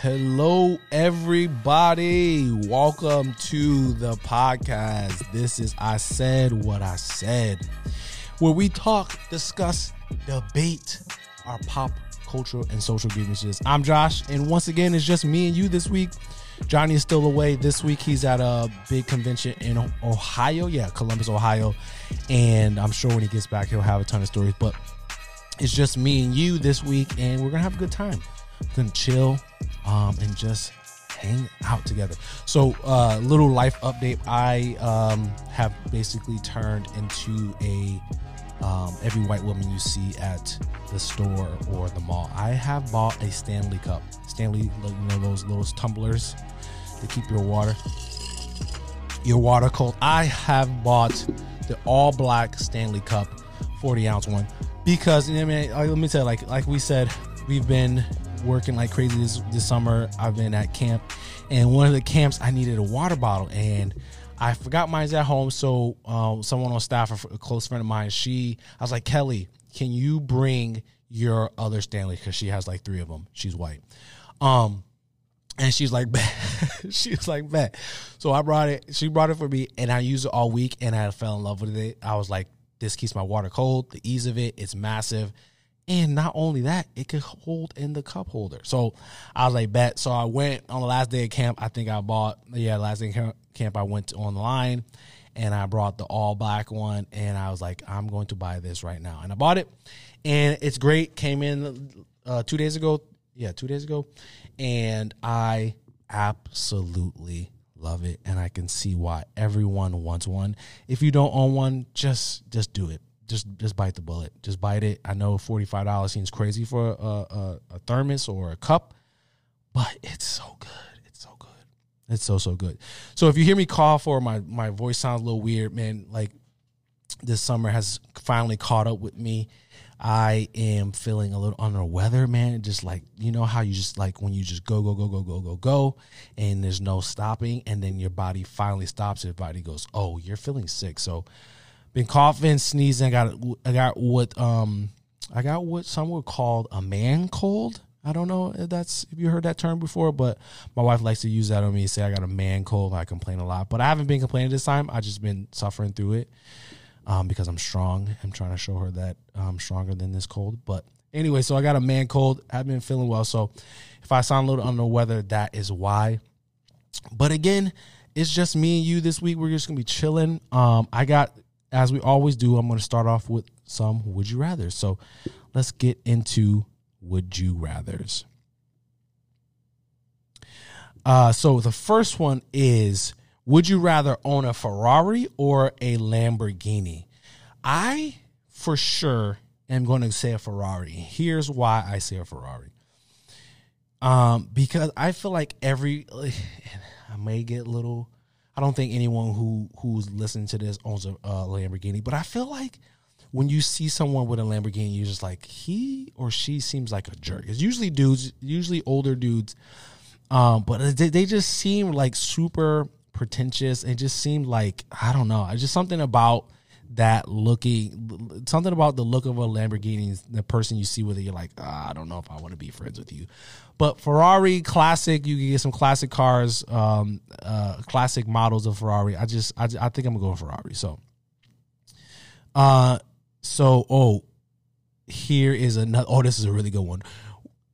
Hello, everybody. Welcome to the podcast. This is I Said What I Said, where we talk, discuss, debate our pop cultural and social grievances. I'm Josh, and once again, it's just me and you this week. Jonny is still away this week. He's at a big convention in Ohio. Yeah, Columbus, Ohio. And I'm sure when he gets back, he'll have a ton of stories. But it's just me and you this week, and we're going to have a good time. To chill um, and just hang out together. So, uh, little life update. I um, have basically turned into a um, every white woman you see at the store or the mall. I have bought a Stanley cup. Stanley, you know those little tumblers to keep your water, your water cold. I have bought the all black Stanley cup, 40 ounce one, because I mean, let me tell you, like like we said, we've been working like crazy this, this summer. I've been at camp, and one of the camps I needed a water bottle and I forgot mine's at home, so uh, someone on staff, a close friend of mine, she, I was like, Kelly, can you bring your other Stanley? Because she has like three of them. She's white. Um, and she's like, bet. she like, bet. So I brought it. She brought it for me, and I used it all week, and I fell in love with it. I was like, this keeps my water cold. The ease of it, it's massive. And not only that, it could hold in the cup holder. So I was like, bet. So I went on the last day of camp. I think I bought, yeah, last day of camp, I went online and I brought the all black one. And I was like, I'm going to buy this right now. And I bought it. And it's great. Came in uh, two days ago. Yeah, two days ago. And I absolutely love it. And I can see why everyone wants one. If you don't own one, just just do it just just bite the bullet. Just bite it. I know forty five dollars seems crazy for a, a, a, thermos or a cup, but it's so good. It's so good. It's so so good. So if you hear me cough or my my voice sounds a little weird, man, like this summer has finally caught up with me. I am feeling a little under weather, man. Just like you know how you just like when you just go go go go go go go, and there's no stopping, and then your body finally stops. Your body goes, "Oh, you're feeling sick." So been coughing, sneezing. I got I got what um I got what some would call a man cold. I don't know if that's if you heard that term before, but my wife likes to use that on me. Say I got a man cold. I complain a lot, but I haven't been complaining this time. I just been suffering through it um, because I'm strong. I'm trying to show her that I'm stronger than this cold. But anyway, so I got a man cold. I've been feeling well. So if I sound a little under weather, that is why. But again, it's just me and you this week. We're just gonna be chilling. Um, I got as we always do, I'm going to start off with some would you rather. So let's get into would you rather's. Uh, so the first one is would you rather own a Ferrari or a Lamborghini? I for sure am going to say a Ferrari. Here's why I say a Ferrari. Um, because I feel like every I may get a little I don't think anyone who who's listening to this owns a, a Lamborghini, but I feel like when you see someone with a Lamborghini, you're just like he or she seems like a jerk. It's usually dudes, usually older dudes, um, but they, they just seem like super pretentious and just seem like I don't know. It's just something about that looking something about the look of a Lamborghini, the person you see with it, you're like, ah, I don't know if I want to be friends with you. But Ferrari classic, you can get some classic cars, um, uh, classic models of Ferrari. I just, I, I think I'm gonna go Ferrari. So, uh, so oh, here is another. Oh, this is a really good one.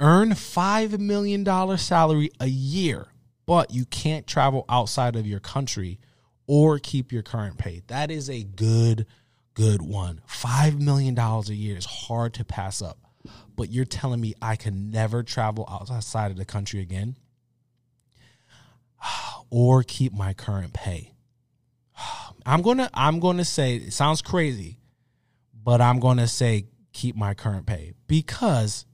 Earn five million dollar salary a year, but you can't travel outside of your country or keep your current pay. That is a good, good one. $5 million a year is hard to pass up. But you're telling me I can never travel outside of the country again or keep my current pay. I'm going to I'm going to say it sounds crazy, but I'm going to say keep my current pay because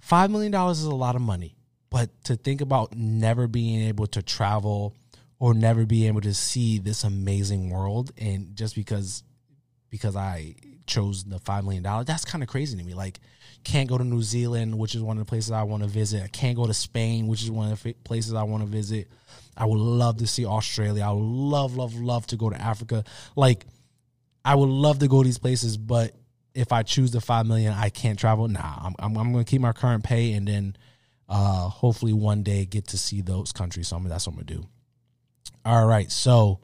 5 million dollars is a lot of money, but to think about never being able to travel or never be able to see this amazing world and just because because I chose the five million dollars, that's kind of crazy to me. Like, can't go to New Zealand, which is one of the places I want to visit. I can't go to Spain, which is one of the places I want to visit. I would love to see Australia. I would love, love, love to go to Africa. Like, I would love to go to these places, but if I choose the five million, I can't travel. Nah, I'm I'm, I'm going to keep my current pay and then uh, hopefully one day get to see those countries. So I'm, that's what I'm gonna do. All right, so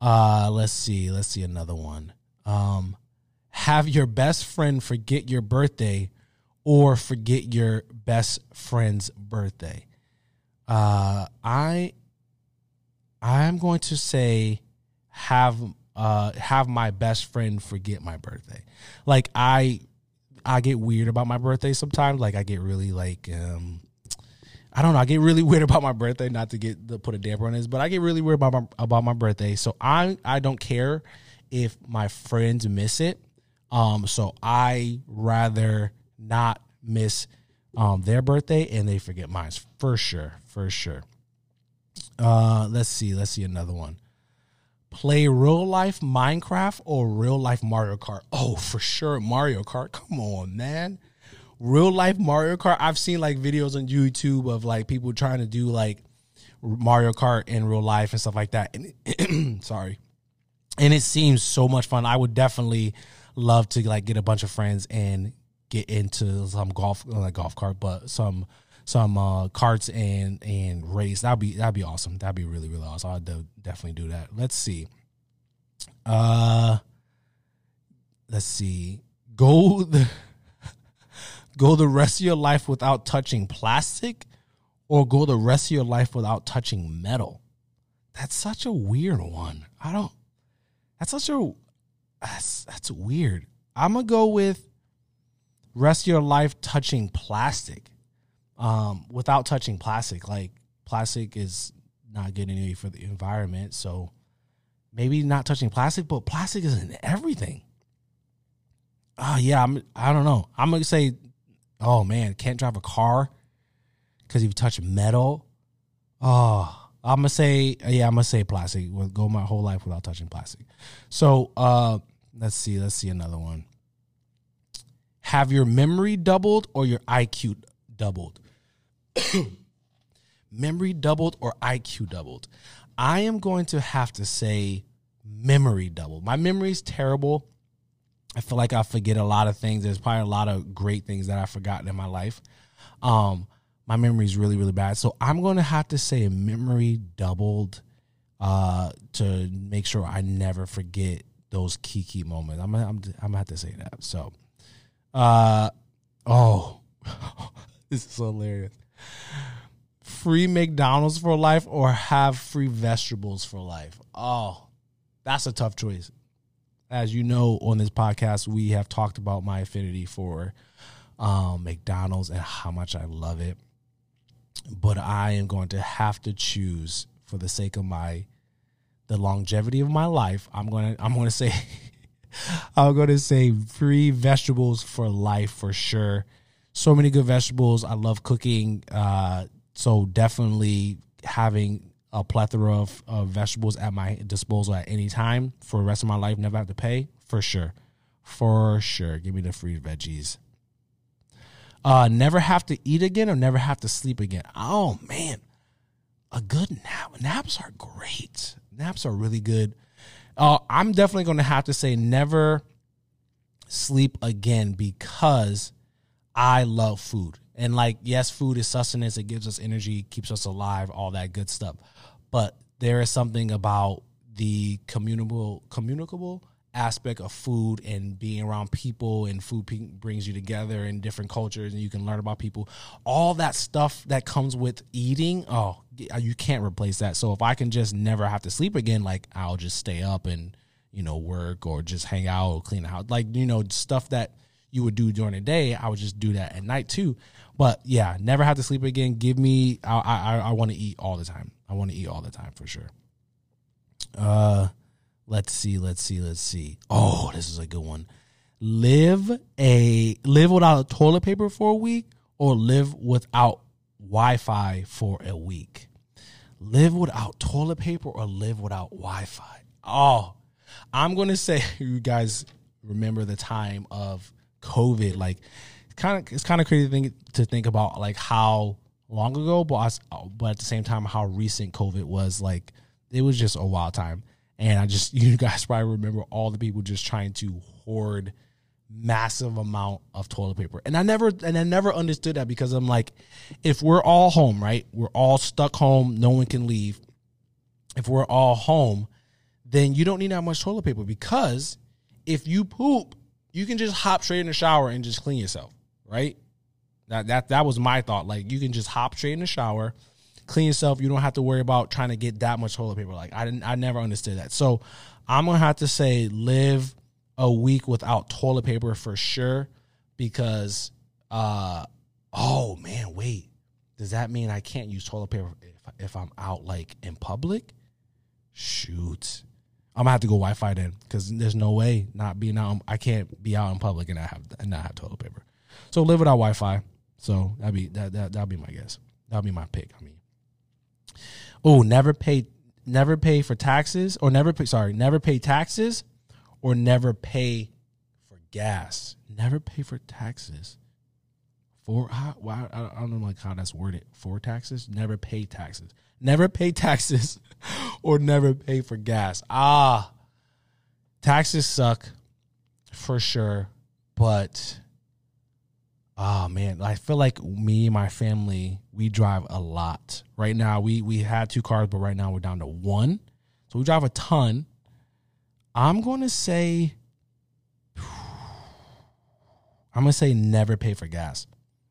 uh, let's see, let's see another one. Um, have your best friend forget your birthday, or forget your best friend's birthday. Uh, I I'm going to say have uh have my best friend forget my birthday. Like I I get weird about my birthday sometimes. Like I get really like um I don't know. I get really weird about my birthday. Not to get to put a damper on this, but I get really weird about my about my birthday. So I I don't care if my friends miss it. Um, so I rather not miss um their birthday and they forget mine for sure, for sure. Uh, let's see, let's see another one. Play real life Minecraft or real life Mario Kart. Oh, for sure, Mario Kart. Come on, man real life Mario Kart. I've seen like videos on YouTube of like people trying to do like Mario Kart in real life and stuff like that. And sorry, and it seems so much fun. I would definitely love to like get a bunch of friends and get into some golf, like golf cart, but some some uh carts and and race. That'd be that'd be awesome. That'd be really really awesome. I'd definitely do that. Let's see. Uh, let's see. Go the go the rest of your life without touching plastic or go the rest of your life without touching metal? That's such a weird one. I don't that's such a that's that's weird. I'm gonna go with rest of your life touching plastic. Um, without touching plastic. Like plastic is not good anyway for the environment. So maybe not touching plastic, but plastic is in everything. Oh yeah, I'm I don't know. I'm gonna say Oh man, can't drive a car because you've touched metal. Oh, I'm gonna say yeah, I'm gonna say plastic. Will go my whole life without touching plastic. So uh, let's see, let's see another one. Have your memory doubled or your IQ doubled? memory doubled or IQ doubled? I am going to have to say memory doubled. My memory is terrible. I feel like I forget a lot of things. There's probably a lot of great things that I've forgotten in my life. Um, my memory is really, really bad. So I'm going to have to say memory doubled uh, to make sure I never forget those key, key moments. I'm, I'm, I'm going to have to say that. So, uh, oh, this is hilarious. Free McDonald's for life or have free vegetables for life? Oh, that's a tough choice as you know on this podcast, we have talked about my affinity for um, McDonald's and how much I love it. But I am going to have to choose for the sake of my the longevity of my life. I'm gonna I'm gonna say I'm gonna say free vegetables for life for sure. So many good vegetables. I love cooking. Uh, so definitely having a plethora of, of vegetables at my disposal at any time for the rest of my life, never have to pay, for sure. For sure. Give me the free veggies. Uh, never have to eat again or never have to sleep again. Oh man, a good nap. Naps are great. Naps are really good. Uh, I'm definitely going to have to say never sleep again because I love food. And like, yes, food is sustenance. It gives us energy, keeps us alive, all that good stuff. But there is something about the communicable, communicable aspect of food and being around people and food brings you together in different cultures and you can learn about people all that stuff that comes with eating oh you can't replace that so if i can just never have to sleep again like i'll just stay up and you know work or just hang out or clean the house like you know stuff that you would do during the day i would just do that at night too but yeah, never have to sleep again. Give me, I I, I want to eat all the time. I want to eat all the time for sure. Uh, let's see, let's see, let's see. Oh, this is a good one. Live a live without toilet paper for a week, or live without Wi-Fi for a week. Live without toilet paper or live without Wi-Fi. Oh, I'm gonna say you guys remember the time of COVID, like kind of it's kind of crazy thing to think about like how long ago, but I, but at the same time how recent COVID was. Like it was just a wild time, and I just you guys probably remember all the people just trying to hoard massive amount of toilet paper. And I never and I never understood that because I'm like, if we're all home, right? We're all stuck home, no one can leave. If we're all home, then you don't need that much toilet paper because if you poop, you can just hop straight in the shower and just clean yourself, right? That that that was my thought. Like you can just hop straight in the shower, clean yourself. You don't have to worry about trying to get that much toilet paper. Like I didn't I never understood that. So I'm gonna have to say live a week without toilet paper for sure because uh oh man wait does that mean i can't use toilet paper if, if i'm out like in public shoot i'm gonna have to go wi-fi then because there's no way not being out i can't be out in public and not have and not have toilet paper so live without wi-fi so that'd be that, that that'd be my guess that'd be my pick i mean oh never pay never pay for taxes or never pay sorry never pay taxes or never pay for gas. Never pay for taxes. For how, well, I, I don't know like how that's worded. For taxes, never pay taxes. Never pay taxes, or never pay for gas. Ah, taxes suck for sure, but oh man, I feel like me and my family we drive a lot. Right now, we we had two cars, but right now we're down to one, so we drive a ton I'm going to say I'm going to say never pay for gas.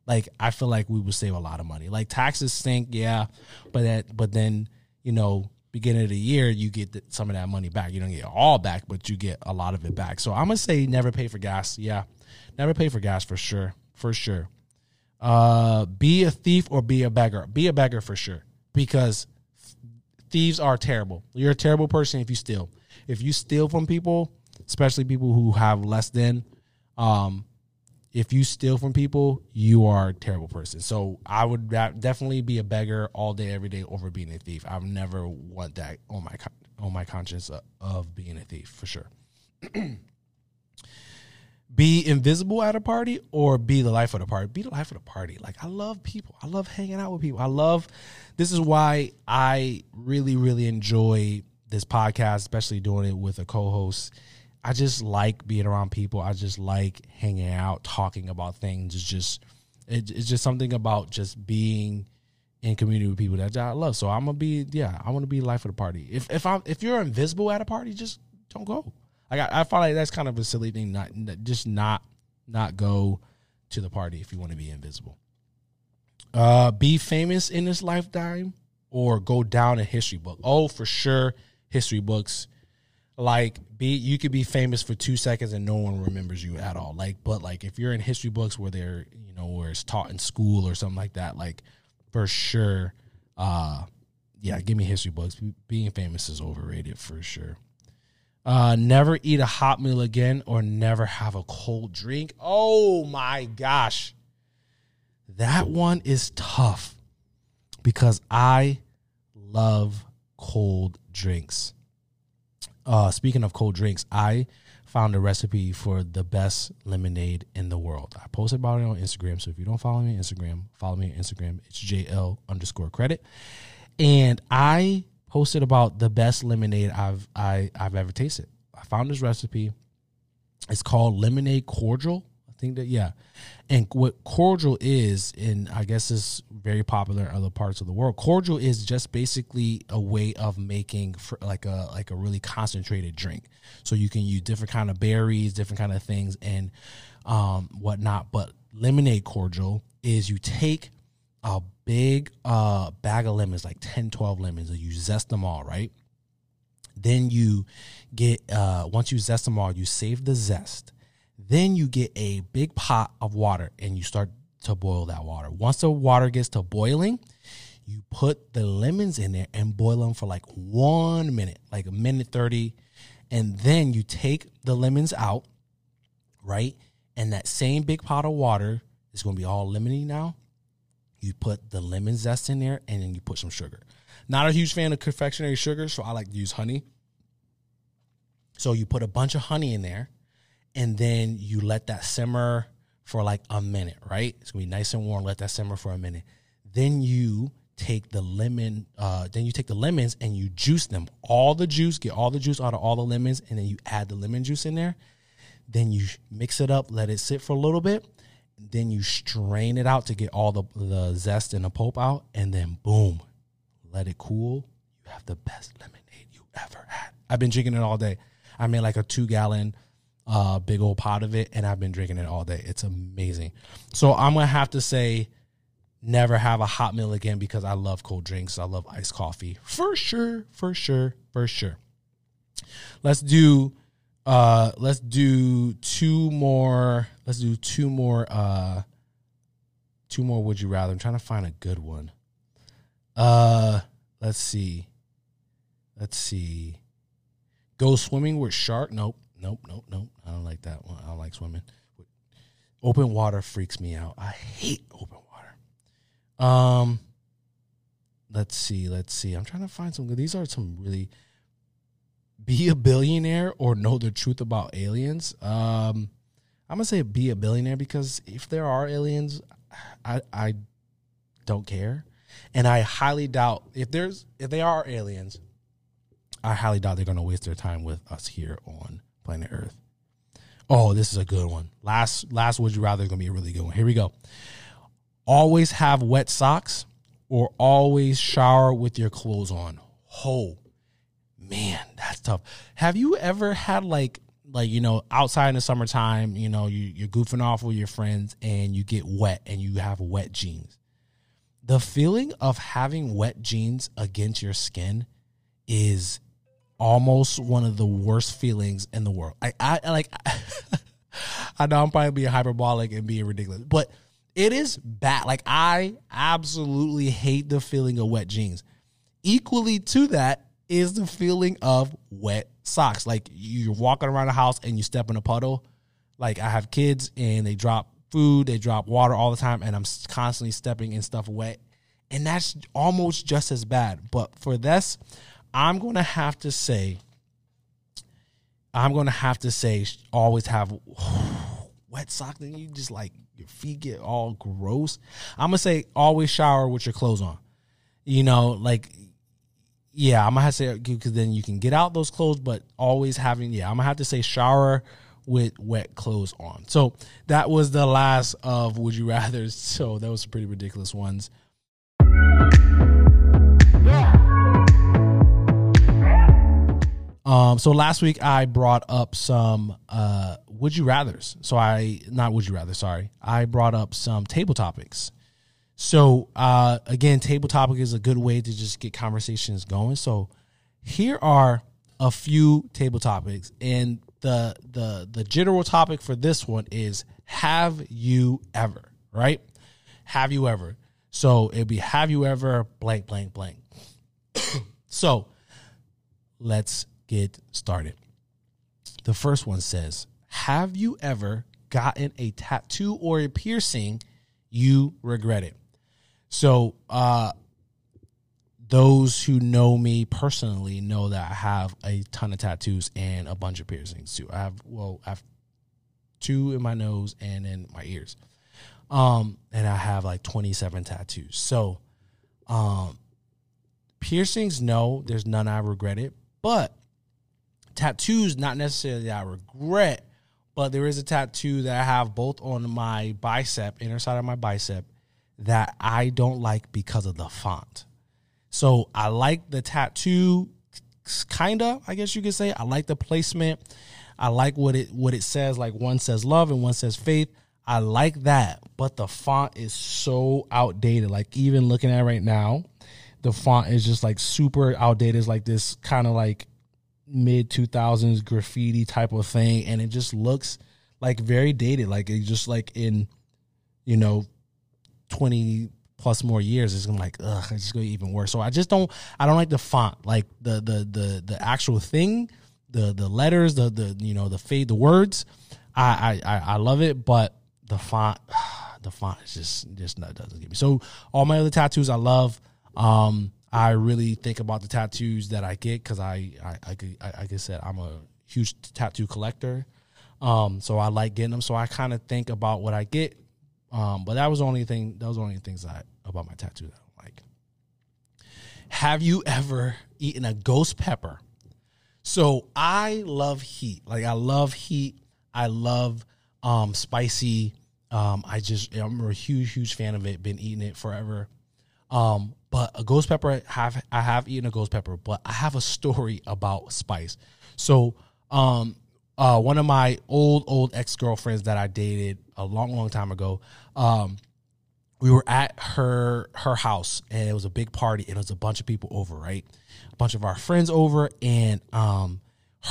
Like I feel like we would save a lot of money. Like taxes stink, yeah, but that but then, you know, beginning of the year you get some of that money back. You don't get all back, but you get a lot of it back. So I'm going to say never pay for gas. Yeah. Never pay for gas for sure. For sure. Uh be a thief or be a beggar. Be a beggar for sure because thieves are terrible. You're a terrible person if you steal if you steal from people, especially people who have less than, um, if you steal from people, you are a terrible person. So I would definitely be a beggar all day, every day over being a thief. I've never want that on my on my conscience of being a thief for sure. be invisible at a party or be the life of the party. Be the life of the party. Like I love people. I love hanging out with people. I love. This is why I really, really enjoy this podcast, especially doing it with a co-host. I just like being around people. I just like hanging out, talking about things. It's just it, it's just something about just being in community with people that I love. So I'm gonna be yeah, I want to be life of the party. If if I'm if you're invisible at a party, just don't go. I, I find like that's kind of a silly thing. Not just not not go to the party if you want to be invisible. Uh, be famous in this lifetime or go down a history book. Oh, for sure history books. Like be you could be famous for two seconds and no one remembers you at all. Like, but like if you're in history books where they're you know where it's taught in school or something like that, like for sure, uh, yeah, give me history books. Being famous is overrated for sure. Uh, never eat a hot meal again or never have a cold drink. Oh my gosh. That one is tough because I love cold drinks. Uh, speaking of cold drinks, I found a recipe for the best lemonade in the world. I posted about it on Instagram. So if you don't follow me on Instagram, follow me on Instagram. It's JL underscore credit. And I posted about the best lemonade I've I, I've ever tasted. I found this recipe. It's called lemonade cordial I think that yeah, and what cordial is, and I guess is very popular in other parts of the world. Cordial is just basically a way of making like a like a really concentrated drink. So you can use different kind of berries, different kind of things, and um, whatnot. But lemonade cordial is you take a big uh, bag of lemons, like 10, 12 lemons, and you zest them all, right? Then you get uh, once you zest them all, you save the zest then you get a big pot of water and you start to boil that water. Once the water gets to boiling, you put the lemons in there and boil them for like one minute, like a minute 30. And then you take the lemons out, right? And that same big pot of water is going to be all lemony now. You put the lemon zest in there and then you put some sugar. Not a huge fan of confectionery sugar, so I like to use honey. So you put a bunch of honey in there and then you let that simmer for like a minute, right? It's gonna be nice and warm. Let that simmer for a minute. Then you take the lemon, uh, then you take the lemons and you juice them. All the juice, get all the juice out of all the lemons, and then you add the lemon juice in there. Then you mix it up, let it sit for a little bit. Then you strain it out to get all the, the zest and the pulp out. And then boom, let it cool. You have the best lemonade you ever had. I've been drinking it all day. I made like a two gallon uh, big old pot of it, and I've been drinking it all day. It's amazing. So I'm gonna have to say, never have a hot meal again because I love cold drinks. I love iced coffee for sure, for sure, for sure. Let's do, uh, let's do two more. Let's do two more. Uh, two more. Would you rather? I'm trying to find a good one. Uh, let's see. Let's see. Go swimming with shark? Nope, nope, nope, nope. I don't like that one. I don't like swimming. Open water freaks me out. I hate open water. Um, let's see, let's see. I'm trying to find some good. These are some really be a billionaire or know the truth about aliens. Um, I'm gonna say be a billionaire because if there are aliens, I I don't care, and I highly doubt if there's if they are aliens, I highly doubt they're gonna waste their time with us here on planet Earth. Oh, this is a good one. Last last would you rather is gonna be a really good one. Here we go. Always have wet socks or always shower with your clothes on. Oh man, that's tough. Have you ever had like like you know outside in the summertime, you know you you're goofing off with your friends and you get wet and you have wet jeans. The feeling of having wet jeans against your skin is almost one of the worst feelings in the world. I, I like. I know I'm probably being hyperbolic and being ridiculous, but it is bad. Like I absolutely hate the feeling of wet jeans. Equally to that is the feeling of wet socks. Like you're walking around the house and you step in a puddle. Like I have kids and they drop food, they drop water all the time, and I'm constantly stepping in stuff wet. And that's almost just as bad. But for this, I'm going to have to say, I'm going to have to say, always have wet socks. And you just like your feet get all gross. I'm gonna say always shower with your clothes on. You know, like yeah, I'm gonna have to say because then you can get out those clothes, but always having yeah, I'm gonna have to say shower with wet clothes on. So that was the last of Would You Rather. So that was some pretty ridiculous ones. Um, so last week I brought up some uh, would you rather's. So I not would you rather, sorry. I brought up some table topics. So uh, again, table topic is a good way to just get conversations going. So here are a few table topics, and the the the general topic for this one is have you ever right? Have you ever? So it'd be have you ever blank blank blank. so let's get started. The first one says, Have you ever gotten a tattoo or a piercing you regret it? So, uh, those who know me personally know that I have a ton of tattoos and a bunch of piercings too. I have, well, I have two in my nose and in my ears. Um, and I have like 27 tattoos. So, um, piercings, no, there's none I regret it, but tattoos, not necessarily I regret, but there is a tattoo that I have both on my bicep, inner side of my bicep, that I don't like because of the font. So I like the tattoo, kinda, I guess you could say. I like the placement. I like what it what it says. Like one says love and one says faith. I like that, but the font is so outdated. Like even looking at right now, the font is just like super outdated. It's like this kind of like mid 2000s graffiti type of thing and it just looks like very dated like it just like in you know 20 plus more years it's gonna like ugh it's gonna be even worse so i just don't i don't like the font like the the the the actual thing the the letters the the you know the fade the words i i i love it but the font the font is just just not doesn't give me so all my other tattoos i love um I really think about the tattoos that I get because I, I, I, I, like I said, I'm a huge tattoo collector. Um, so I like getting them. So I kind of think about what I get. Um, but that was the only thing. That was the only things that about my tattoo that I like. Have you ever eaten a ghost pepper? So I love heat. Like I love heat. I love um, spicy. Um, I just I'm a huge huge fan of it. Been eating it forever. Um, but a ghost pepper I have I have eaten a ghost pepper, but I have a story about spice. So um, uh, one of my old old ex girlfriends that I dated a long long time ago. Um, we were at her her house and it was a big party and it was a bunch of people over, right? A bunch of our friends over and um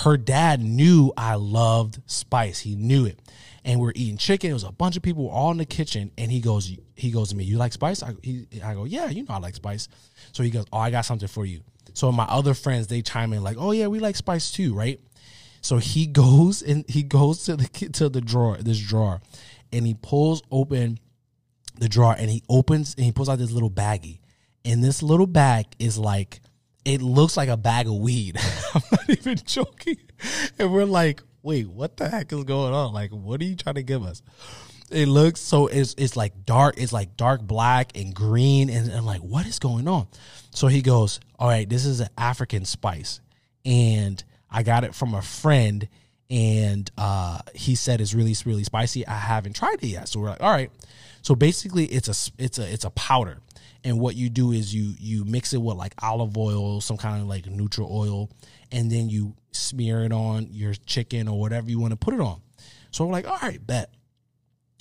her dad knew I loved spice. He knew it. And we are eating chicken. It was a bunch of people all in the kitchen and he goes he goes to me, "You like spice?" I he, I go, "Yeah, you know I like spice." So he goes, "Oh, I got something for you." So my other friends they chime in like, "Oh yeah, we like spice too, right?" So he goes and he goes to the to the drawer, this drawer, and he pulls open the drawer and he opens and he pulls out this little baggie. And this little bag is like, it looks like a bag of weed. I'm not even joking. And we're like, wait, what the heck is going on? Like, what are you trying to give us? It looks so it's it's like dark, it's like dark black and green, and I'm like, what is going on? So he goes, All right, this is an African spice. And I got it from a friend, and uh, he said it's really, really spicy. I haven't tried it yet. So we're like, all right. So basically, it's a it's a it's a powder, and what you do is you you mix it with like olive oil, some kind of like neutral oil, and then you smear it on your chicken or whatever you want to put it on. So we're like, all right, bet.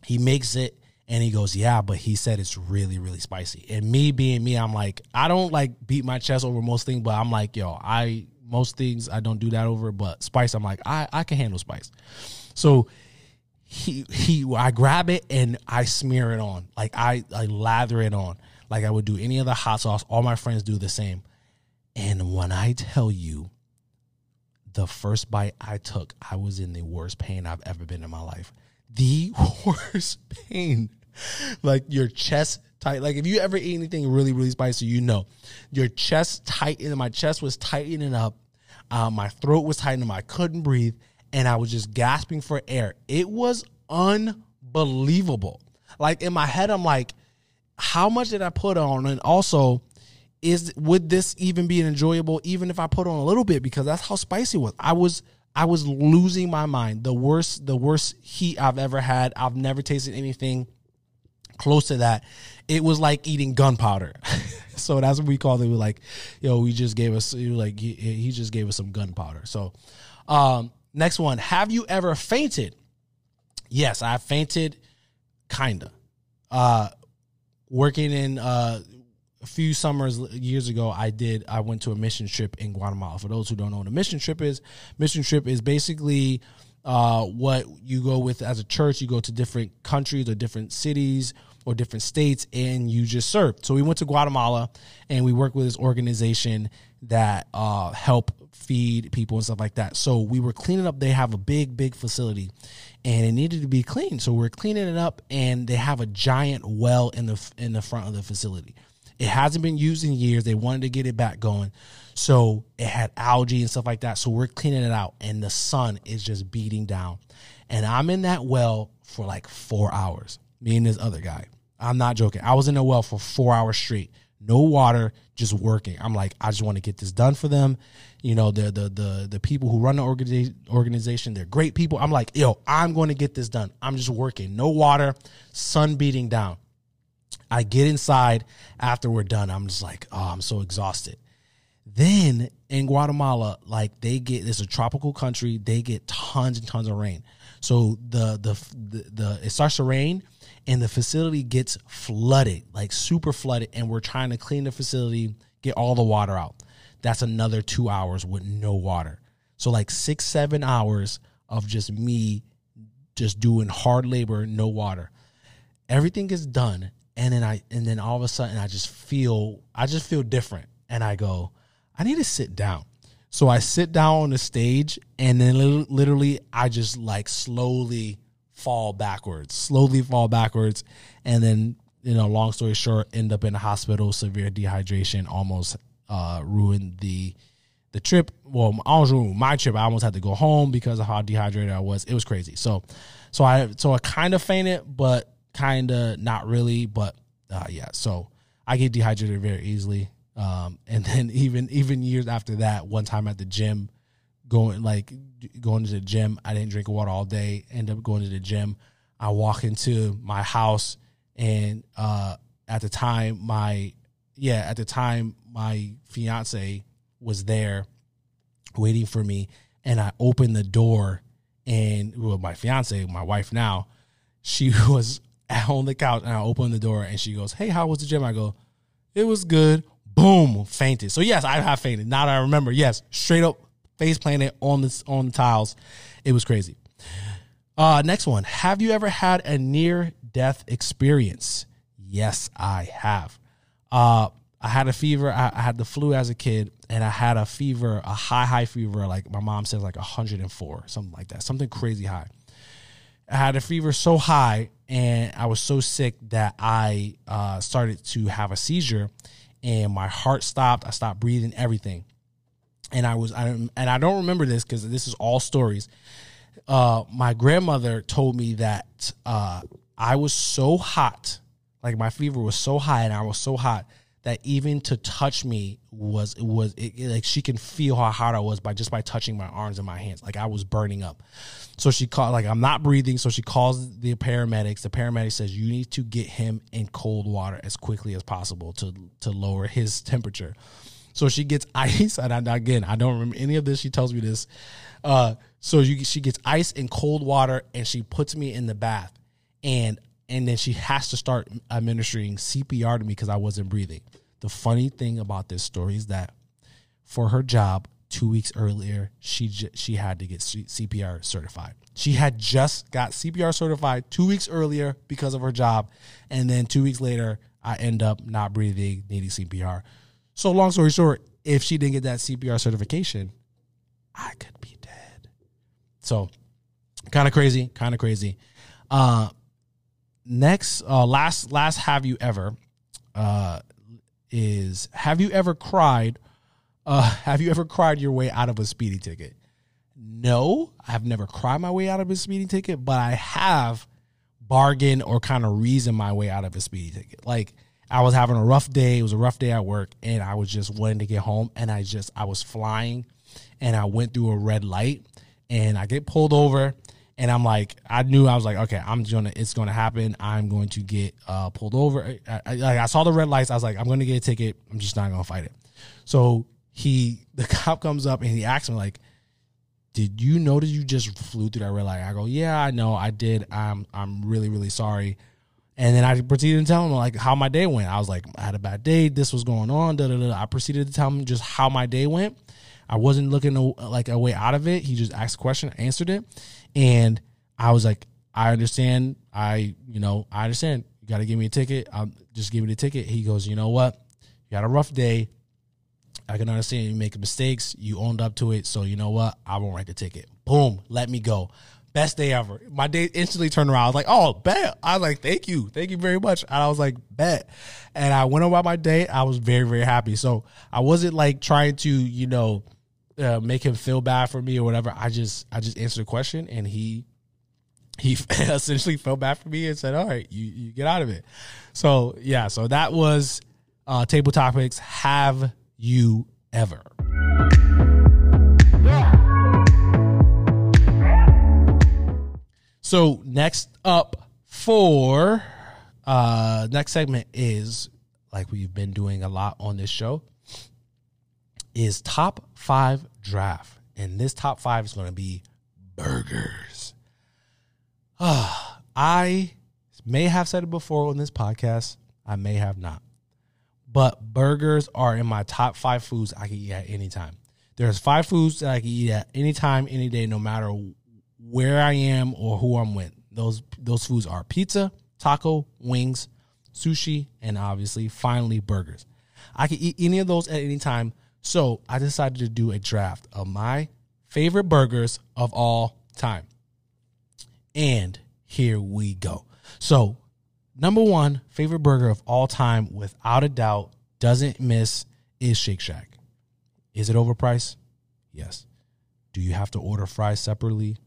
He makes it and he goes, Yeah, but he said it's really, really spicy. And me being me, I'm like, I don't like beat my chest over most things, but I'm like, yo, I most things I don't do that over, but spice, I'm like, I, I can handle spice. So he he I grab it and I smear it on. Like I I lather it on. Like I would do any other hot sauce. All my friends do the same. And when I tell you the first bite I took, I was in the worst pain I've ever been in my life. The worst pain. Like your chest tight. Like if you ever eat anything really, really spicy, you know. Your chest tightened. My chest was tightening up. Uh, my throat was tightening. I couldn't breathe and I was just gasping for air. It was unbelievable. Like in my head, I'm like, how much did I put on? And also, is would this even be enjoyable even if I put on a little bit? Because that's how spicy it was. I was I was losing my mind. The worst, the worst heat I've ever had. I've never tasted anything close to that. It was like eating gunpowder. so that's what we called it. We like, yo, we just gave us like he, he just gave us some gunpowder. So um Next one. Have you ever fainted? Yes, I fainted, kinda. Uh, working in uh, a few summers years ago, I did. I went to a mission trip in Guatemala. For those who don't know what a mission trip is, mission trip is basically uh, what you go with as a church. You go to different countries or different cities or different states, and you just serve. So we went to Guatemala, and we worked with this organization that uh, help feed people and stuff like that. So we were cleaning up. They have a big, big facility, and it needed to be cleaned. So we're cleaning it up, and they have a giant well in the in the front of the facility. It hasn't been used in years. They wanted to get it back going, so it had algae and stuff like that. So we're cleaning it out, and the sun is just beating down, and I'm in that well for like four hours. Me and this other guy. I'm not joking. I was in a well for four hours straight no water, just working. I'm like, I just want to get this done for them. You know, the the the the people who run the organiza- organization, they're great people. I'm like, yo, I'm going to get this done. I'm just working. No water, sun beating down. I get inside after we're done. I'm just like, oh, I'm so exhausted. Then in Guatemala, like they get it's a tropical country, they get tons and tons of rain. So the the the, the it starts to rain and the facility gets flooded, like super flooded, and we're trying to clean the facility, get all the water out. That's another two hours with no water. So like six, seven hours of just me just doing hard labor, no water. Everything is done. And then I and then all of a sudden I just feel I just feel different. And I go, I need to sit down. So I sit down on the stage and then literally I just like slowly fall backwards, slowly fall backwards, and then you know, long story short, end up in the hospital, severe dehydration, almost uh, ruined the the trip. Well, almost ruined my trip. I almost had to go home because of how dehydrated I was. It was crazy. So, so I so I kind of fainted, but kind of not really. But uh, yeah, so I get dehydrated very easily. Um, and then even even years after that, one time at the gym, going like going to the gym. I didn't drink water all day. End up going to the gym. I walk into my house, and uh, at the time, my yeah, at the time, my fiance was there waiting for me, and I opened the door, and well, my fiance, my wife now, she was on the couch, and I opened the door, and she goes, "Hey, how was the gym?" I go, "It was good." Boom, fainted. So yes, I have fainted. Now that I remember, yes, straight up face planted on the on the tiles. It was crazy. Uh, next one. Have you ever had a near death experience? Yes, I have. Uh, I had a fever. I, I, had the flu as a kid, and I had a fever, a high, high fever. Like my mom says, like 104, something like that, something crazy high. I had a fever so high, and I was so sick that I uh, started to have a seizure, and my heart stopped. I stopped breathing, everything. And I was, I and I don't remember this because this is all stories. Uh, my grandmother told me that uh, I was so hot, like my fever was so high, and I was so hot that even to touch me was was it, it, like she can feel how hot I was by just by touching my arms and my hands. Like I was burning up. So she called like I'm not breathing. So she calls the paramedics. The paramedic says you need to get him in cold water as quickly as possible to to lower his temperature. So she gets ice, and I, again I don't remember any of this. She tells me this. Uh, so you, she gets ice and cold water, and she puts me in the bath, and and then she has to start administering CPR to me because I wasn't breathing. The funny thing about this story is that for her job, two weeks earlier, she she had to get CPR certified. She had just got CPR certified two weeks earlier because of her job, and then two weeks later, I end up not breathing, needing CPR. So long story short, if she didn't get that CPR certification, I could be dead. So kind of crazy, kind of crazy. Uh, next, uh, last, last, have you ever? Uh, is have you ever cried? Uh, have you ever cried your way out of a speeding ticket? No, I've never cried my way out of a speeding ticket, but I have bargained or kind of reasoned my way out of a speeding ticket. Like I was having a rough day. It was a rough day at work, and I was just wanting to get home. And I just I was flying, and I went through a red light, and I get pulled over, and I'm like, I knew I was like, okay, I'm gonna, it's gonna happen. I'm going to get uh, pulled over. I, I, like I saw the red lights. I was like, I'm gonna get a ticket. I'm just not gonna fight it. So he, the cop comes up and he asks me like, did you notice you just flew through that red light? I go, yeah, I know, I did. I'm, I'm really, really sorry. And then I proceeded to tell him like how my day went. I was like, I had a bad day. This was going on. Da, da, da. I proceeded to tell him just how my day went. I wasn't looking to, like a way out of it. He just asked a question, answered it, and I was like, I understand. I you know I understand. You got to give me a ticket. I'll just give me the ticket. He goes, you know what? You had a rough day. I can understand you make mistakes. You owned up to it. So you know what? I won't write the ticket. Boom. Let me go. Best day ever. My day instantly turned around. I was like, oh, bet. I was like, thank you. Thank you very much. And I was like, bet. And I went about my day. I was very, very happy. So I wasn't like trying to, you know, uh, make him feel bad for me or whatever. I just, I just answered the question and he, he essentially felt bad for me and said, all right, you, you get out of it. So yeah, so that was uh, table topics. Have you ever? So next up for uh next segment is like we've been doing a lot on this show is top 5 draft. And this top 5 is going to be burgers. Uh, I may have said it before on this podcast. I may have not. But burgers are in my top 5 foods I can eat at any time. There's five foods that I can eat at any time, any day, no matter where I am or who I'm with. Those those foods are pizza, taco, wings, sushi, and obviously finally burgers. I can eat any of those at any time. So I decided to do a draft of my favorite burgers of all time. And here we go. So, number one favorite burger of all time, without a doubt, doesn't miss, is Shake Shack. Is it overpriced? Yes. Do you have to order fries separately?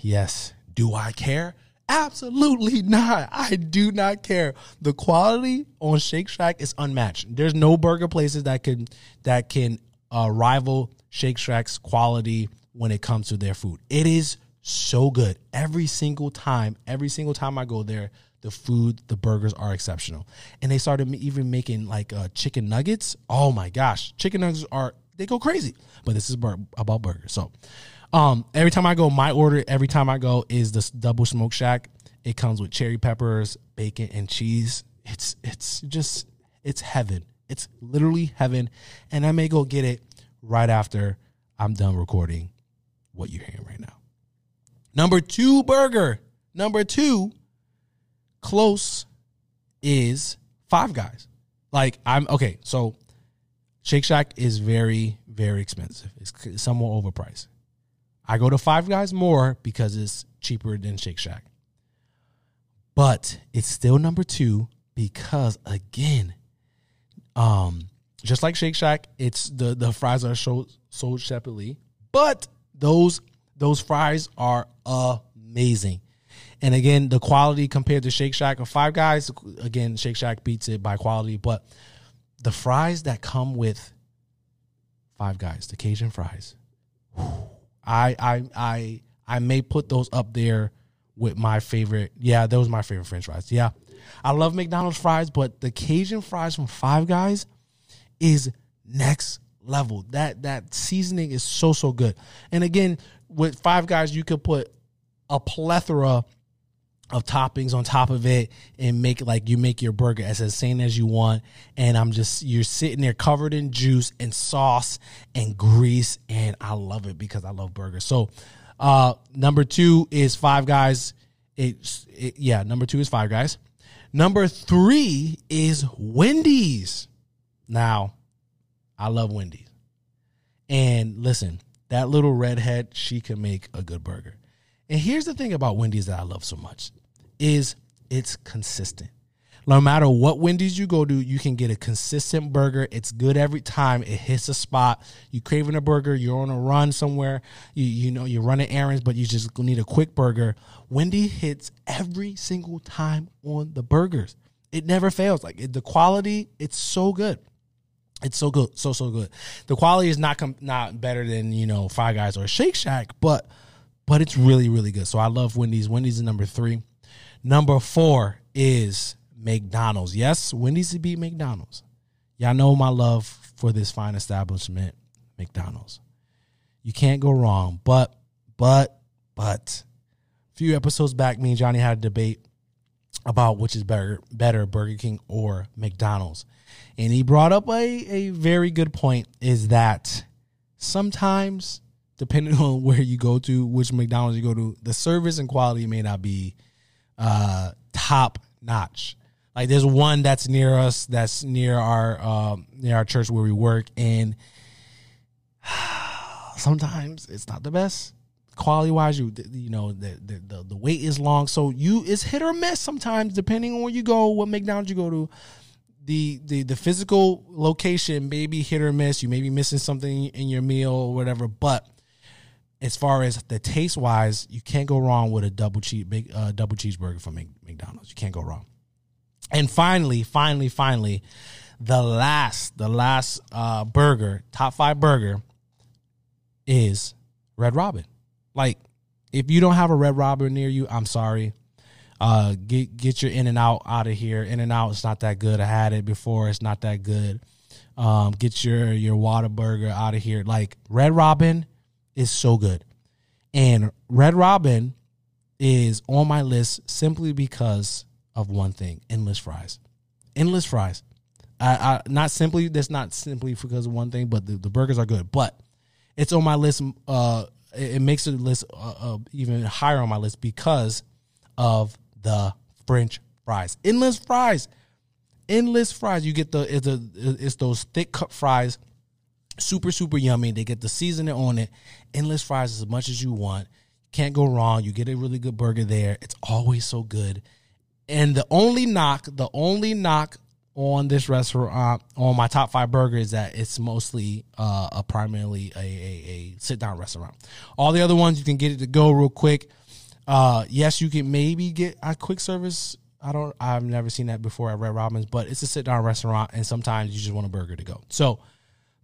Yes. Do I care? Absolutely not. I do not care. The quality on Shake Shack is unmatched. There's no burger places that can that can uh, rival Shake Shack's quality when it comes to their food. It is so good every single time. Every single time I go there, the food, the burgers are exceptional. And they started even making like uh, chicken nuggets. Oh my gosh, chicken nuggets are they go crazy. But this is about burgers. So, um, every time I go, my order every time I go is the double smoke shack. It comes with cherry peppers, bacon, and cheese. It's it's just it's heaven. It's literally heaven. And I may go get it right after I'm done recording what you're hearing right now. Number two burger. Number two, close is Five Guys. Like I'm okay. So Shake Shack is very very expensive. It's somewhat overpriced. I go to Five Guys more because it's cheaper than Shake Shack. But it's still number two because again, um, just like Shake Shack, it's the the fries are sold, sold separately, but those those fries are amazing. And again, the quality compared to Shake Shack or Five Guys, again, Shake Shack beats it by quality, but the fries that come with Five Guys, the Cajun fries, I I I I may put those up there with my favorite. Yeah, those my favorite French fries. Yeah, I love McDonald's fries, but the Cajun fries from Five Guys is next level. That that seasoning is so so good. And again, with Five Guys, you could put a plethora of toppings on top of it and make like you make your burger as insane as you want. And i'm just you're sitting there covered in juice and sauce and grease and i love it because i love burgers. So uh number two is five guys. It's it, yeah number two is five guys. Number three is wendy's. Now i love wendy's. And listen that little redhead she can make a good burger. And here's the thing about Wendy's that I love so much is it's consistent. No matter what Wendy's you go to, you can get a consistent burger. It's good every time. It hits a spot. You craving a burger, you're on a run somewhere, you you know, you're running errands, but you just need a quick burger. Wendy hits every single time on the burgers. It never fails. Like it, the quality, it's so good. It's so good, so so good. The quality is not com- not better than you know Five Guys or Shake Shack, but but it's really really good. So I love Wendy's. Wendy's is number three. Number four is McDonald's. Yes, Wendy's to beat McDonald's. Y'all know my love for this fine establishment, McDonald's. You can't go wrong. But, but, but, a few episodes back, me and Jonny had a debate about which is better, better Burger King or McDonald's. And he brought up a, a very good point is that sometimes, depending on where you go to, which McDonald's you go to, the service and quality may not be uh, top notch. Like there's one that's near us, that's near our um, near our church where we work, and sometimes it's not the best quality wise. You you know the, the the the wait is long, so you it's hit or miss sometimes depending on where you go, what McDonald's you go to. The, the the physical location may be hit or miss. You may be missing something in your meal or whatever, but as far as the taste wise, you can't go wrong with a double cheese big uh, double cheeseburger from McDonald's. You can't go wrong. And finally, finally, finally, the last the last uh, burger, top five burger, is Red Robin. Like, if you don't have a Red Robin near you, I'm sorry. Uh, get get your In and Out out of here. In and Out, it's not that good. I had it before. It's not that good. Um, get your your Whataburger out of here. Like Red Robin is so good. And Red Robin is on my list simply because of one thing endless fries. Endless fries. I, I not simply that's not simply because of one thing, but the, the burgers are good. But it's on my list. Uh, it, makes the list uh, uh, even higher on my list because of the French fries. Endless fries. Endless fries. You get the it's, a, it's those thick cut fries super super yummy. They get the seasoning on it. Endless fries as much as you want. Can't go wrong. You get a really good burger there. It's always so good. And the only knock, the only knock on this restaurant on my top five burger is that it's mostly uh, a primarily a, a, a sit down restaurant. All the other ones you can get it to go real quick. Uh, yes, you can maybe get a quick service. I don't. I've never seen that before at Red Robin's, but it's a sit down restaurant, and sometimes you just want a burger to go. So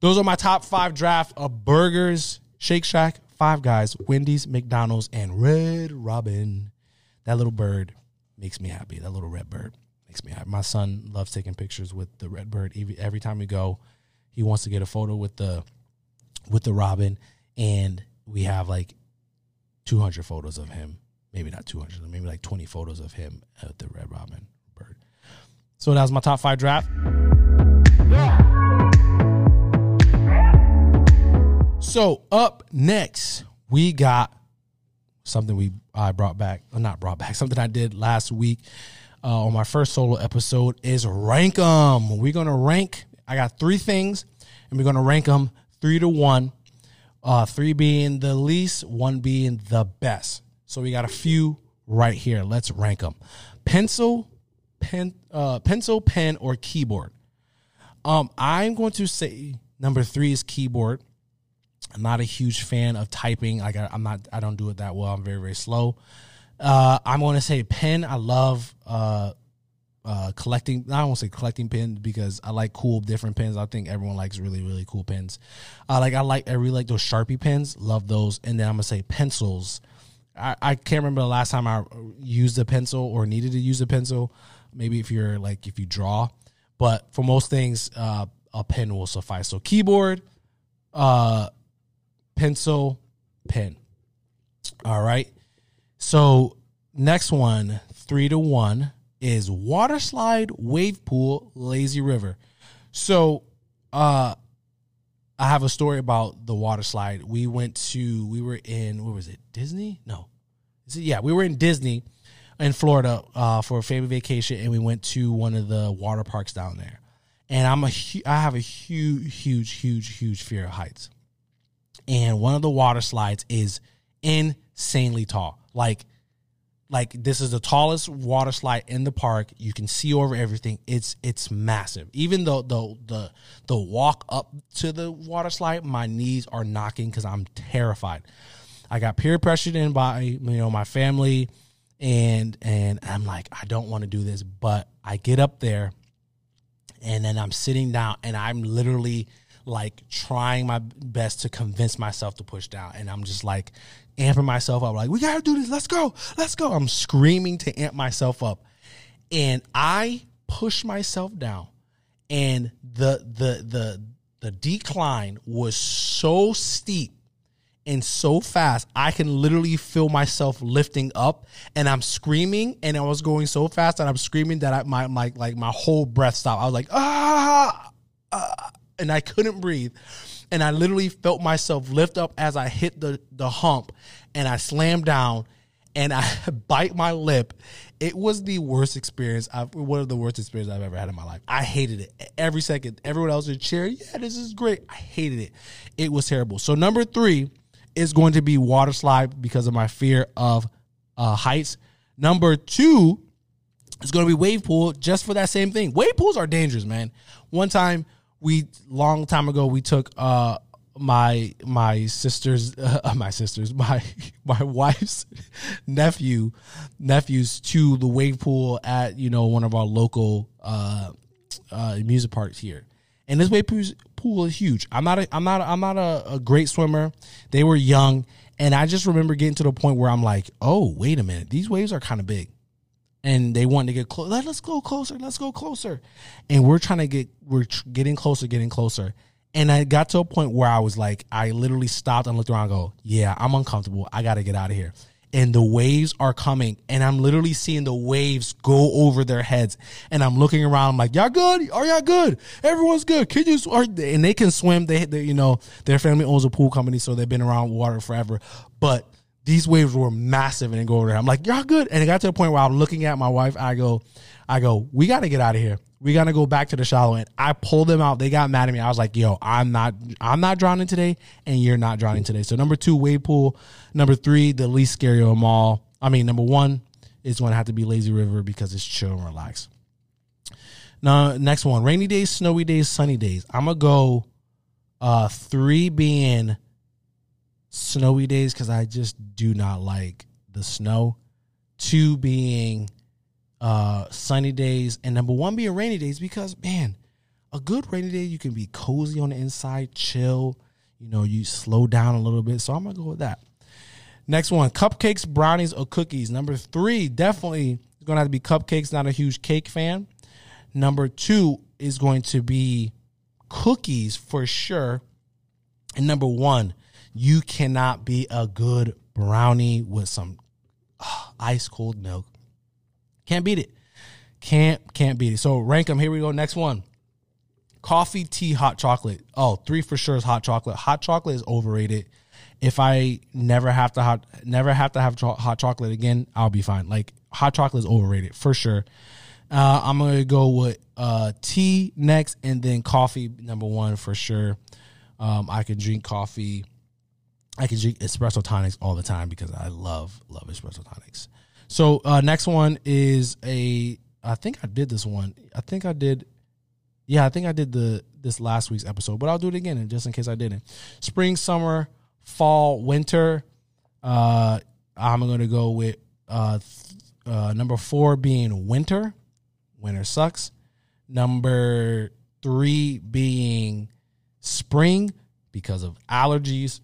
Those are my top five draft of burgers, Shake Shack, Five Guys, Wendy's, McDonald's, and Red Robin. That little bird makes me happy. That little red bird makes me happy. My son loves taking pictures with the red bird. Every, time we go, he wants to get a photo with the with the robin, and we have like 200 photos of him. Maybe not 200, maybe like 20 photos of him at the red robin bird. So that was my top five draft. So up next, we got something we I brought back, or not brought back, something I did last week uh, on my first solo episode is rank them. We're gonna rank. I got three things, and we're gonna rank them three to one. Uh, three being the least, one being the best. So we got a few right here. Let's rank them. Pencil, pen, uh, pencil, pen, or keyboard. Um, I'm going to say number three is keyboard. I'm not a huge fan of typing. Like I, am not, I don't do it that well. I'm very, very slow. Uh, I'm going to say pen. I love uh, uh, collecting. I don't want to say collecting pens because I like cool different pens. I think everyone likes really, really cool pens. Uh, like I like, I really like those Sharpie pens. Love those. And then I'm gonna say pencils. I, I can't remember the last time I used a pencil or needed to use a pencil. Maybe if you're like if you draw, but for most things, uh, a pen will suffice. So keyboard, uh, pencil, pen. All right. So next one, three to one, is water slide, wave pool, lazy river. So uh I have a story about the water slide. We went to we were in where was it? Disney? No. It, yeah, we were in Disney in Florida uh, for a family vacation, and we went to one of the water parks down there. And I'm a I have a huge, huge, huge, huge fear of heights and one of the water slides is insanely tall. Like like this is the tallest water slide in the park. You can see over everything. It's it's massive. Even though the the the walk up to the water slide, my knees are knocking because I'm terrified. I got peer pressured in by you know my family, and and I'm like I don't want to do this, but I get up there, and then I'm sitting down, and I'm literally like trying my best to convince myself to push down. And I'm just like amping myself up, like, we gotta do this, let's go, let's go. I'm screaming to amp myself up. And I push myself down. And the the the the decline was so steep and so fast i can literally feel myself lifting up and i'm screaming and i was going so fast that i'm screaming that I, my, my like my whole breath stopped i was like ah, ah and I couldn't breathe. And I literally felt myself lift up as I hit the, the hump and I slammed down and I bite my lip. It was the worst experience. I've, one of the worst experiences I've ever had in my life. I hated it every second. Everyone else in chair, yeah, this is great. I hated it. It was terrible. So number three is going to be water slide because of my fear of uh, heights. Number two is going to be wave pool just for that same thing. Wave pools are dangerous, man. One time we long time ago we took uh my my sister's uh, my sister's my my wife's nephew nephews to the wave pool at you know one of our local uh uh music parks here. And this wave pool is huge. I'm not a, i'm not a, i'm not a, a great swimmer. They were young. And i just remember getting to the point where i'm like oh wait a minute. These waves are kind of big and they want to get close. Let, us go closer. Let's go closer. And we're trying to get, we're tr- getting closer, getting closer. And I got to a point where I was like, I literally stopped and looked around and go, yeah, I'm uncomfortable. I got to get out of here. And the waves are coming, and I'm literally seeing the waves go over their heads. And I'm looking around, I'm like, y'all good? Are y'all good? Everyone's good. Can you? Are, and they can swim. They, they, you know, their family owns a pool company, so they've been around water forever. But these waves were massive and then go over there. I'm like, y'all good? And it got to a point where I'm looking at my wife. I go, I go, we got to get out of here. We got to go back to the shallow end. I pulled them out. They got mad at me. I was like, yo, I'm not, I'm not drowning today, and you're not drowning today. So number two, wave pool. Number three, the least scary of them all. I mean, number one is going to have to be lazy river because it's chill and relax. Now, next one, rainy days, snowy days, sunny days. I'm gonna go. Uh, three being snowy days because I just do not like the snow. Two being uh, sunny days, and number one being rainy days because man, a good rainy day, you can be cozy on the inside, chill. You know, you slow down a little bit. So I'm gonna go with that. Next one: cupcakes, brownies, or cookies. Number three, definitely gonna have to be cupcakes. Not a huge cake fan. Number two is going to be cookies for sure. And number one, you cannot be a good brownie with some uh, ice cold milk. Can't beat it. Can't can't beat it. So rank them. Here we go. Next one. Coffee, tea, hot chocolate. Oh, three for sure is hot chocolate. Hot chocolate is overrated. If I never have to hot never have to have cho- hot chocolate again, I'll be fine. Like hot chocolate is overrated for sure. Uh, I'm gonna go with uh, tea next, and then coffee number one for sure. Um, I can drink coffee. I can drink espresso tonics all the time because I love love espresso tonics. So uh, next one is a. I think I did this one. I think I did. Yeah, I think I did the this last week's episode, but I'll do it again just in case I didn't. Spring, summer, fall, winter. Uh, I'm gonna go with uh, uh, number four being winter. Winter sucks. Number three being spring because of allergies.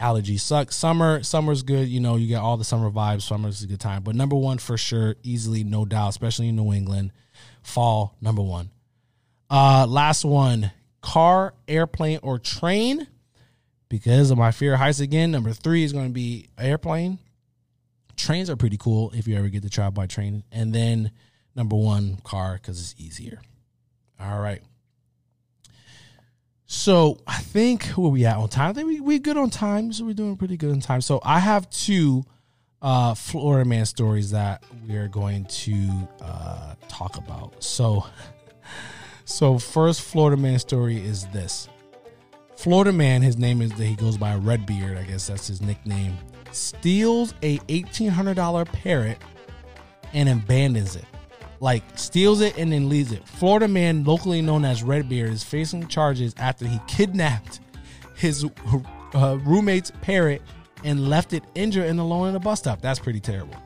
Allergies suck. Summer, summer's good. You know, you get all the summer vibes. Summer's a good time. But number one for sure, easily, no doubt, especially in New England. Fall, number one. Uh, last one, car, airplane, or train. Because of my fear of heights again. Number three is going to be airplane. Trains are pretty cool if you ever get to travel by train. And then number one car because it's easier. All right. So I think where we at on time? I think we we good on time. So we're doing pretty good on time. So I have two uh, Florida man stories that we are going to uh, talk about. So so first Florida man story is this. Florida man, his name is that he goes by Redbeard, I guess that's his nickname. Steals a eighteen hundred dollar parrot and abandons it like steals it and then leaves it. Florida man, locally known as Redbeard, is facing charges after he kidnapped his uh, roommate's parrot and left it injured and alone in a bus stop. That's pretty terrible.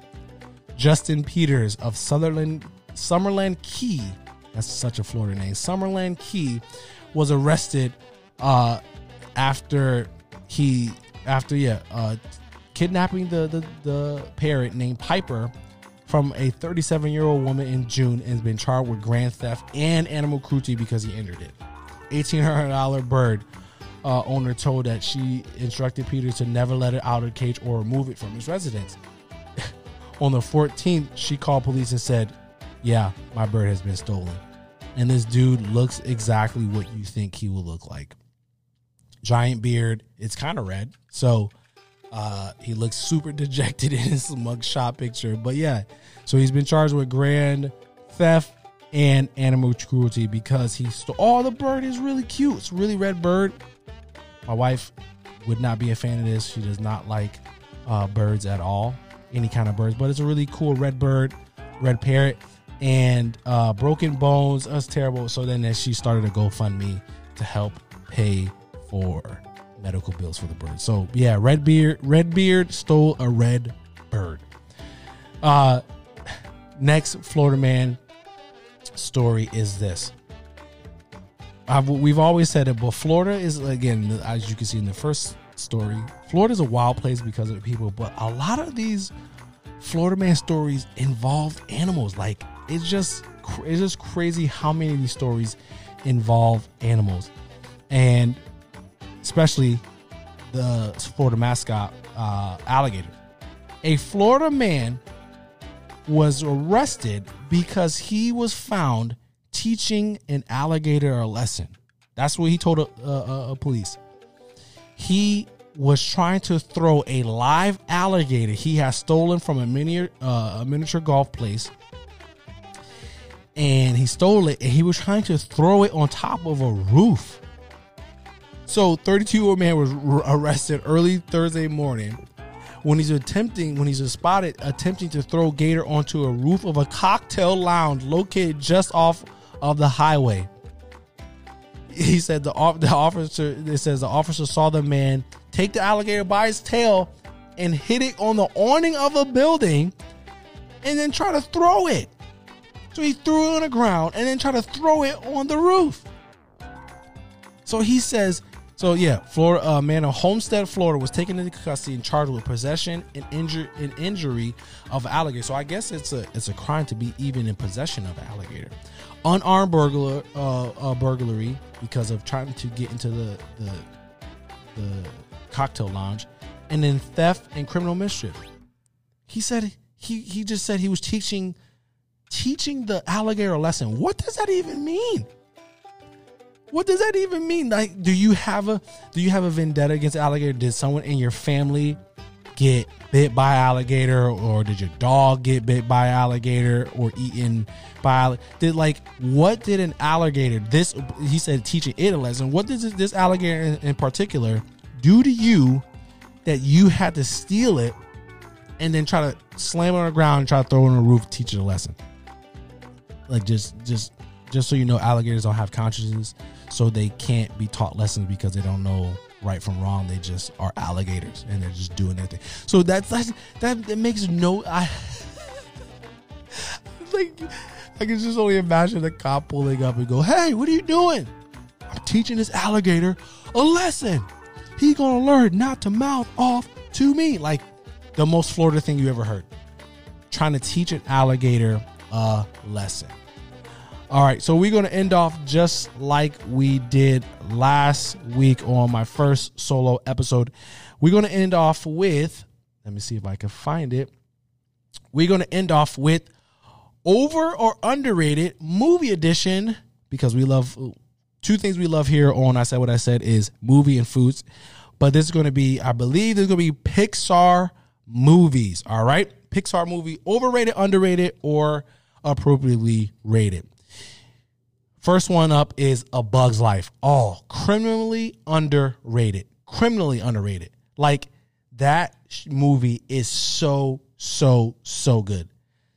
Justin Peters of Sutherland, Summerland Key, that's such a Florida name. Summerland Key was arrested uh, after he after yeah uh, kidnapping the, the the parrot named Piper from a 37 year old woman in June and has been charged with grand theft and animal cruelty because he injured it. $1,800 bird uh, owner told that she instructed Peter to never let it out of the cage or remove it from his residence. On the 14th, she called police and said, Yeah, my bird has been stolen. And this dude looks exactly what you think he will look like. Giant beard. It's kind of red. So uh, he looks super dejected in his mugshot picture. But yeah, so he's been charged with grand theft and animal cruelty because he stole. Oh, the bird is really cute. It's really red bird. My wife would not be a fan of this. She does not like uh, birds at all, any kind of birds. But it's a really cool red bird, red parrot, and uh, broken bones. That's terrible. So then she started a GoFundMe to help pay for medical bills for the bird. So yeah, Redbeard Redbeard stole a red bird. Uh next Florida man story is this. I've, we've always said it, but Florida is again, as you can see in the first story, Florida is a wild place because of the people. But a lot of these Florida man stories involve animals. Like it's just it's just crazy how many of these stories involve animals, and especially the Florida mascot uh, alligator. A Florida man was arrested because he was found teaching an alligator a lesson. That's what he told a, a, a police. He was trying to throw a live alligator he had stolen from a miniature uh, a miniature golf place, and he stole it. And he was trying to throw it on top of a roof. So, 32 year old man was arrested early Thursday morning when he's attempting when he's spotted attempting to throw Gator onto a roof of a cocktail lounge located just off of the highway. He said the the officer it says the officer saw the man take the alligator by his tail and hit it on the awning of a building and then try to throw it. So he threw it on the ground and then tried to throw it on the roof. So he says, so yeah, Florida uh, man of Homestead, Florida, was taken into custody and charged with possession and injury and injury of alligator. So I guess it's a it's a crime to be even in possession of an alligator. Unarmed burglar uh, uh, burglary because of trying to get into the the the cocktail lounge, and then theft and criminal mischief. He said he he just said he was teaching teaching the alligator a lesson. What does that even mean? What does that even mean? Like, do you have a do you have a vendetta against alligator? Did someone in your family get bit by alligator, or did your dog get bit by alligator, or eaten by did like what did an alligator? This he said teaching it a lesson. What does this alligator in, in particular do to you that you had to steal it and then try to slam it on the ground and try to throw it on the roof, teach it a lesson? Like just just just so you know, alligators don't have consciousness, so they can't be taught lessons because they don't know right from wrong. They just are alligators and they're just doing their thing. So that's, that's that that makes no I like I can just only imagine the cop pulling up and go, "Hey, what are you doing? I'm teaching this alligator a lesson. He gonna learn not to mouth off to me." Like the most Florida thing you ever heard. Trying to teach an alligator a lesson. All right, so we're going to end off just like we did last week on my first solo episode. We're going to end off with, let me see if I can find it. We're going to end off with over or underrated movie edition because we love two things we love here on I Said What I Said is movie and foods. But this is going to be, I believe, there's going to be Pixar movies. All right, Pixar movie, overrated, underrated, or appropriately rated. First one up is A Bug's Life. Oh, criminally underrated. Criminally underrated. Like that movie is so so so good.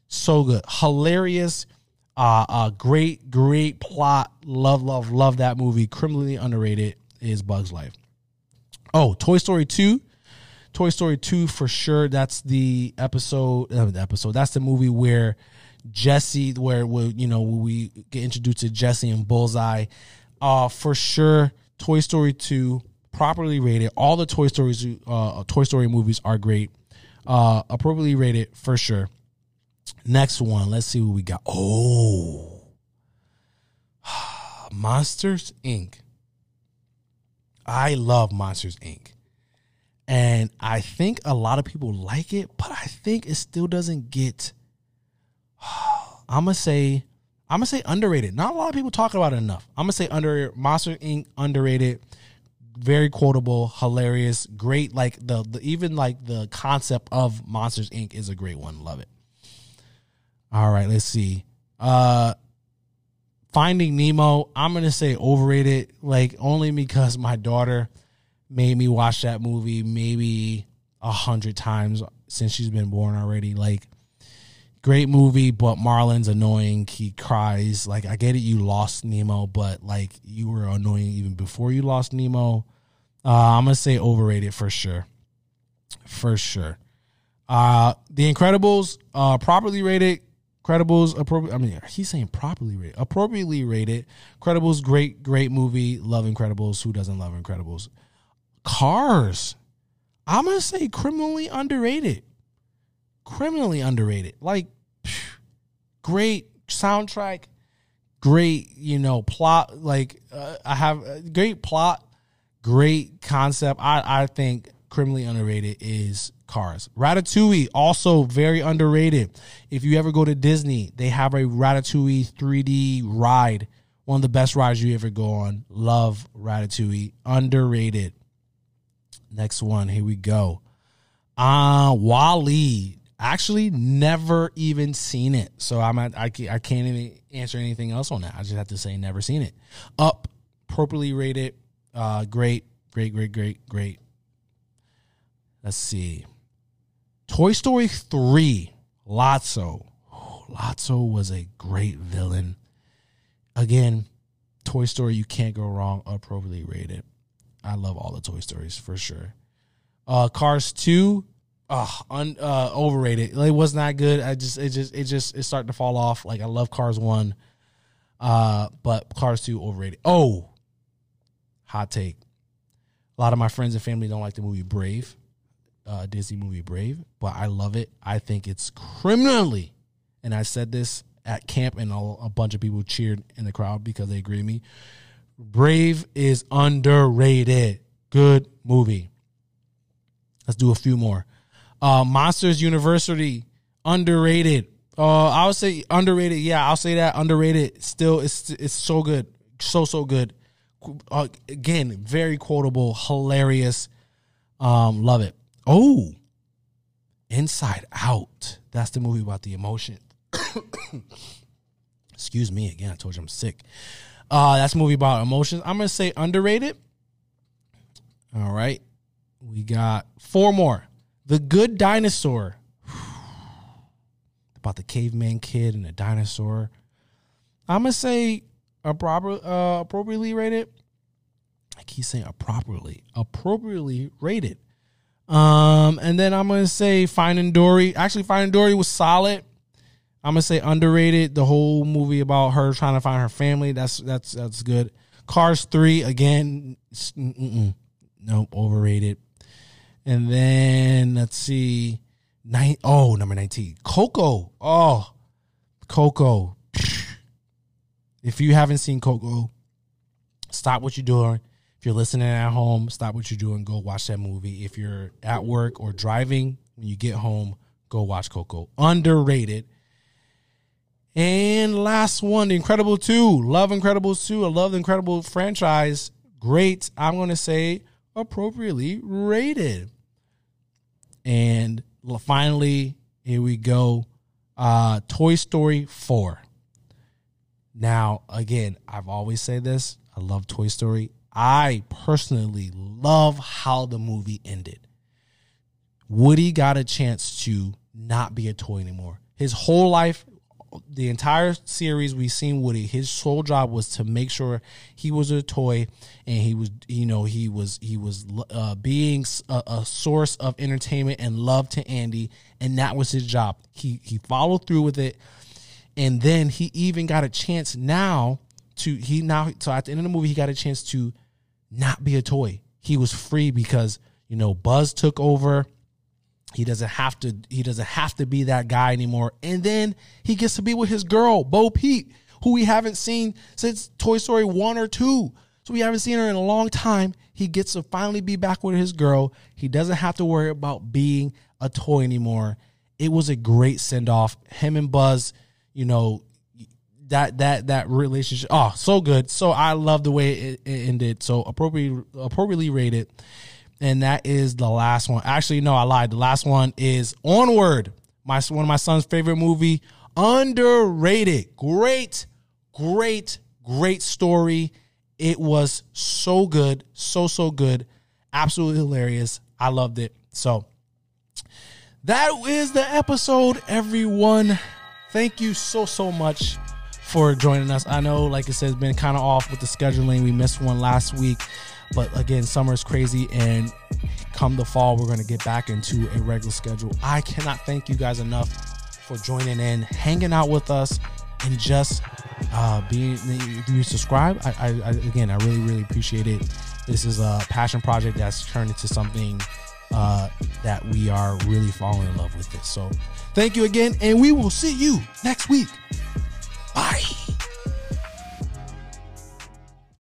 So good. Hilarious. Uh, uh great great plot. Love love love that movie. Criminally underrated is Bug's Life. Oh, Toy Story 2. Toy Story 2 for sure. That's the episode uh, the episode. That's the movie where Jesse, where we, you know we get introduced to Jesse and Bullseye. Uh, for sure, Toy Story two properly rated. All the Toy Stories, uh, Toy Story movies are great. Uh, appropriately rated for sure. Next one, let's see what we got. Oh, Monsters Inc. I love Monsters Inc. And I think a lot of people like it, but I think it still doesn't get I'm gonna say I'm gonna say underrated. Not a lot of people talk about it enough. I'm gonna say under Monster Inc. underrated. Very quotable, hilarious, great. Like the, the even like the concept of Monsters Inc. is a great one. Love it. All right, let's see. Uh Finding Nemo, I'm gonna say overrated, like only because my daughter made me watch that movie maybe a hundred times since she's been born already. Like great movie, but Marlin's annoying. He cries. Like I get it, you lost Nemo, but like you were annoying even before you lost Nemo. Uh, I'm gonna say overrated for sure, for sure. Uh, The Incredibles, uh, properly rated. Credibles, appropriate. I mean, he's saying properly rated, appropriately rated. Credibles, great, great movie. Love Incredibles. Who doesn't love Incredibles? Cars. I'm gonna say criminally underrated criminally underrated. Like, phew, great soundtrack, great, you know, plot. Like, uh, I have a great plot, great concept. I, I think criminally underrated is Cars. Ratatouille, also very underrated. If you ever go to Disney, they have a Ratatouille 3D ride. One of the best rides you ever go on. Love Ratatouille. Underrated. Next one. Here we go. Uh WALL-E actually never even seen it. So I'm at, I, I can't even answer anything else on that. I just have to say never seen it. Up, appropriately rated. Uh, great, great, great, great, great. Let's see. Toy Story 3, Lotso. Oh, Lotso was a great villain. Again, Toy Story, you can't go wrong. Appropriately rated. I love all the Toy Stories for sure. Uh, Cars 2, uh, un, uh, overrated. It was not good. I just, it just, it just, it's starting to fall off. Like, I love Cars One, uh, but Cars Two overrated. Oh, hot take. A lot of my friends and family don't like the movie Brave, uh, Disney movie Brave, but I love it. I think it's criminally, and I said this at camp, and a, a bunch of people cheered in the crowd because they agree with me. Brave is underrated. Good movie. Let's do a few more. Uh, Monsters University underrated. Uh, I would say underrated. Yeah, I'll say that underrated. Still, it's it's so good, so so good. Uh, again, very quotable, hilarious. Um, love it. Oh, Inside Out. That's the movie about the emotion. Excuse me again. I told you I'm sick. Uh, that's a movie about emotions. I'm gonna say underrated. All right, we got four more. The Good Dinosaur. about the caveman kid and the dinosaur. I'm gonna say a proper, uh, appropriately rated. I keep saying appropriately, appropriately rated. Um, and then I'm gonna say Finding Dory. Actually, Finding Dory was solid. I'm gonna say underrated. The whole movie about her trying to find her family. That's that's that's good. Cars three again. Mm-mm. Nope, overrated. And then let's see, nine. Oh, number nineteen, Coco. Oh, Coco. If you haven't seen Coco, stop what you're doing. If you're listening at home, stop what you're doing. Go watch that movie. If you're at work or driving, when you get home, go watch Coco. Underrated. And last one, The Incredible 2. Love Incredibles 2. I love the Incredible franchise. Great. I'm going to say appropriately rated. And finally, here we go. Uh, Toy Story 4. Now, again, I've always said this. I love Toy Story. I personally love how the movie ended. Woody got a chance to not be a toy anymore. His whole life, the entire series we've seen Woody, his sole job was to make sure he was a toy and he was, you know, he was he was uh, being a, a source of entertainment and love to Andy, and that was his job. He he followed through with it, and then he even got a chance now to he now so at the end of the movie he got a chance to not be a toy. He was free because you know Buzz took over. He doesn't have to. He doesn't have to be that guy anymore. And then he gets to be with his girl, Bo Peep, who we haven't seen since Toy Story one or two. So we haven't seen her in a long time. He gets to finally be back with his girl. He doesn't have to worry about being a toy anymore. It was a great send off. Him and Buzz, you know, that that that relationship. Oh, so good. So I love the way it, it ended. So appropriately appropriately rated. And that is the last one. Actually, no, I lied. The last one is Onward. My one of my son's favorite movie. Underrated. Great, great, great story. It was so good, so so good, absolutely hilarious. I loved it. So that is the episode, everyone. Thank you so so much for joining us. I know, like I said, it's been kind of off with the scheduling. We missed one last week, but again, summer is crazy, and come the fall, we're going to get back into a regular schedule. I cannot thank you guys enough for joining in, hanging out with us, and just uh, being. If you subscribe, I, I, I again, I really, really appreciate it. This is a passion project that's turned into something uh, that we are really falling in love with it. So, thank you again, and we will see you next week. Bye.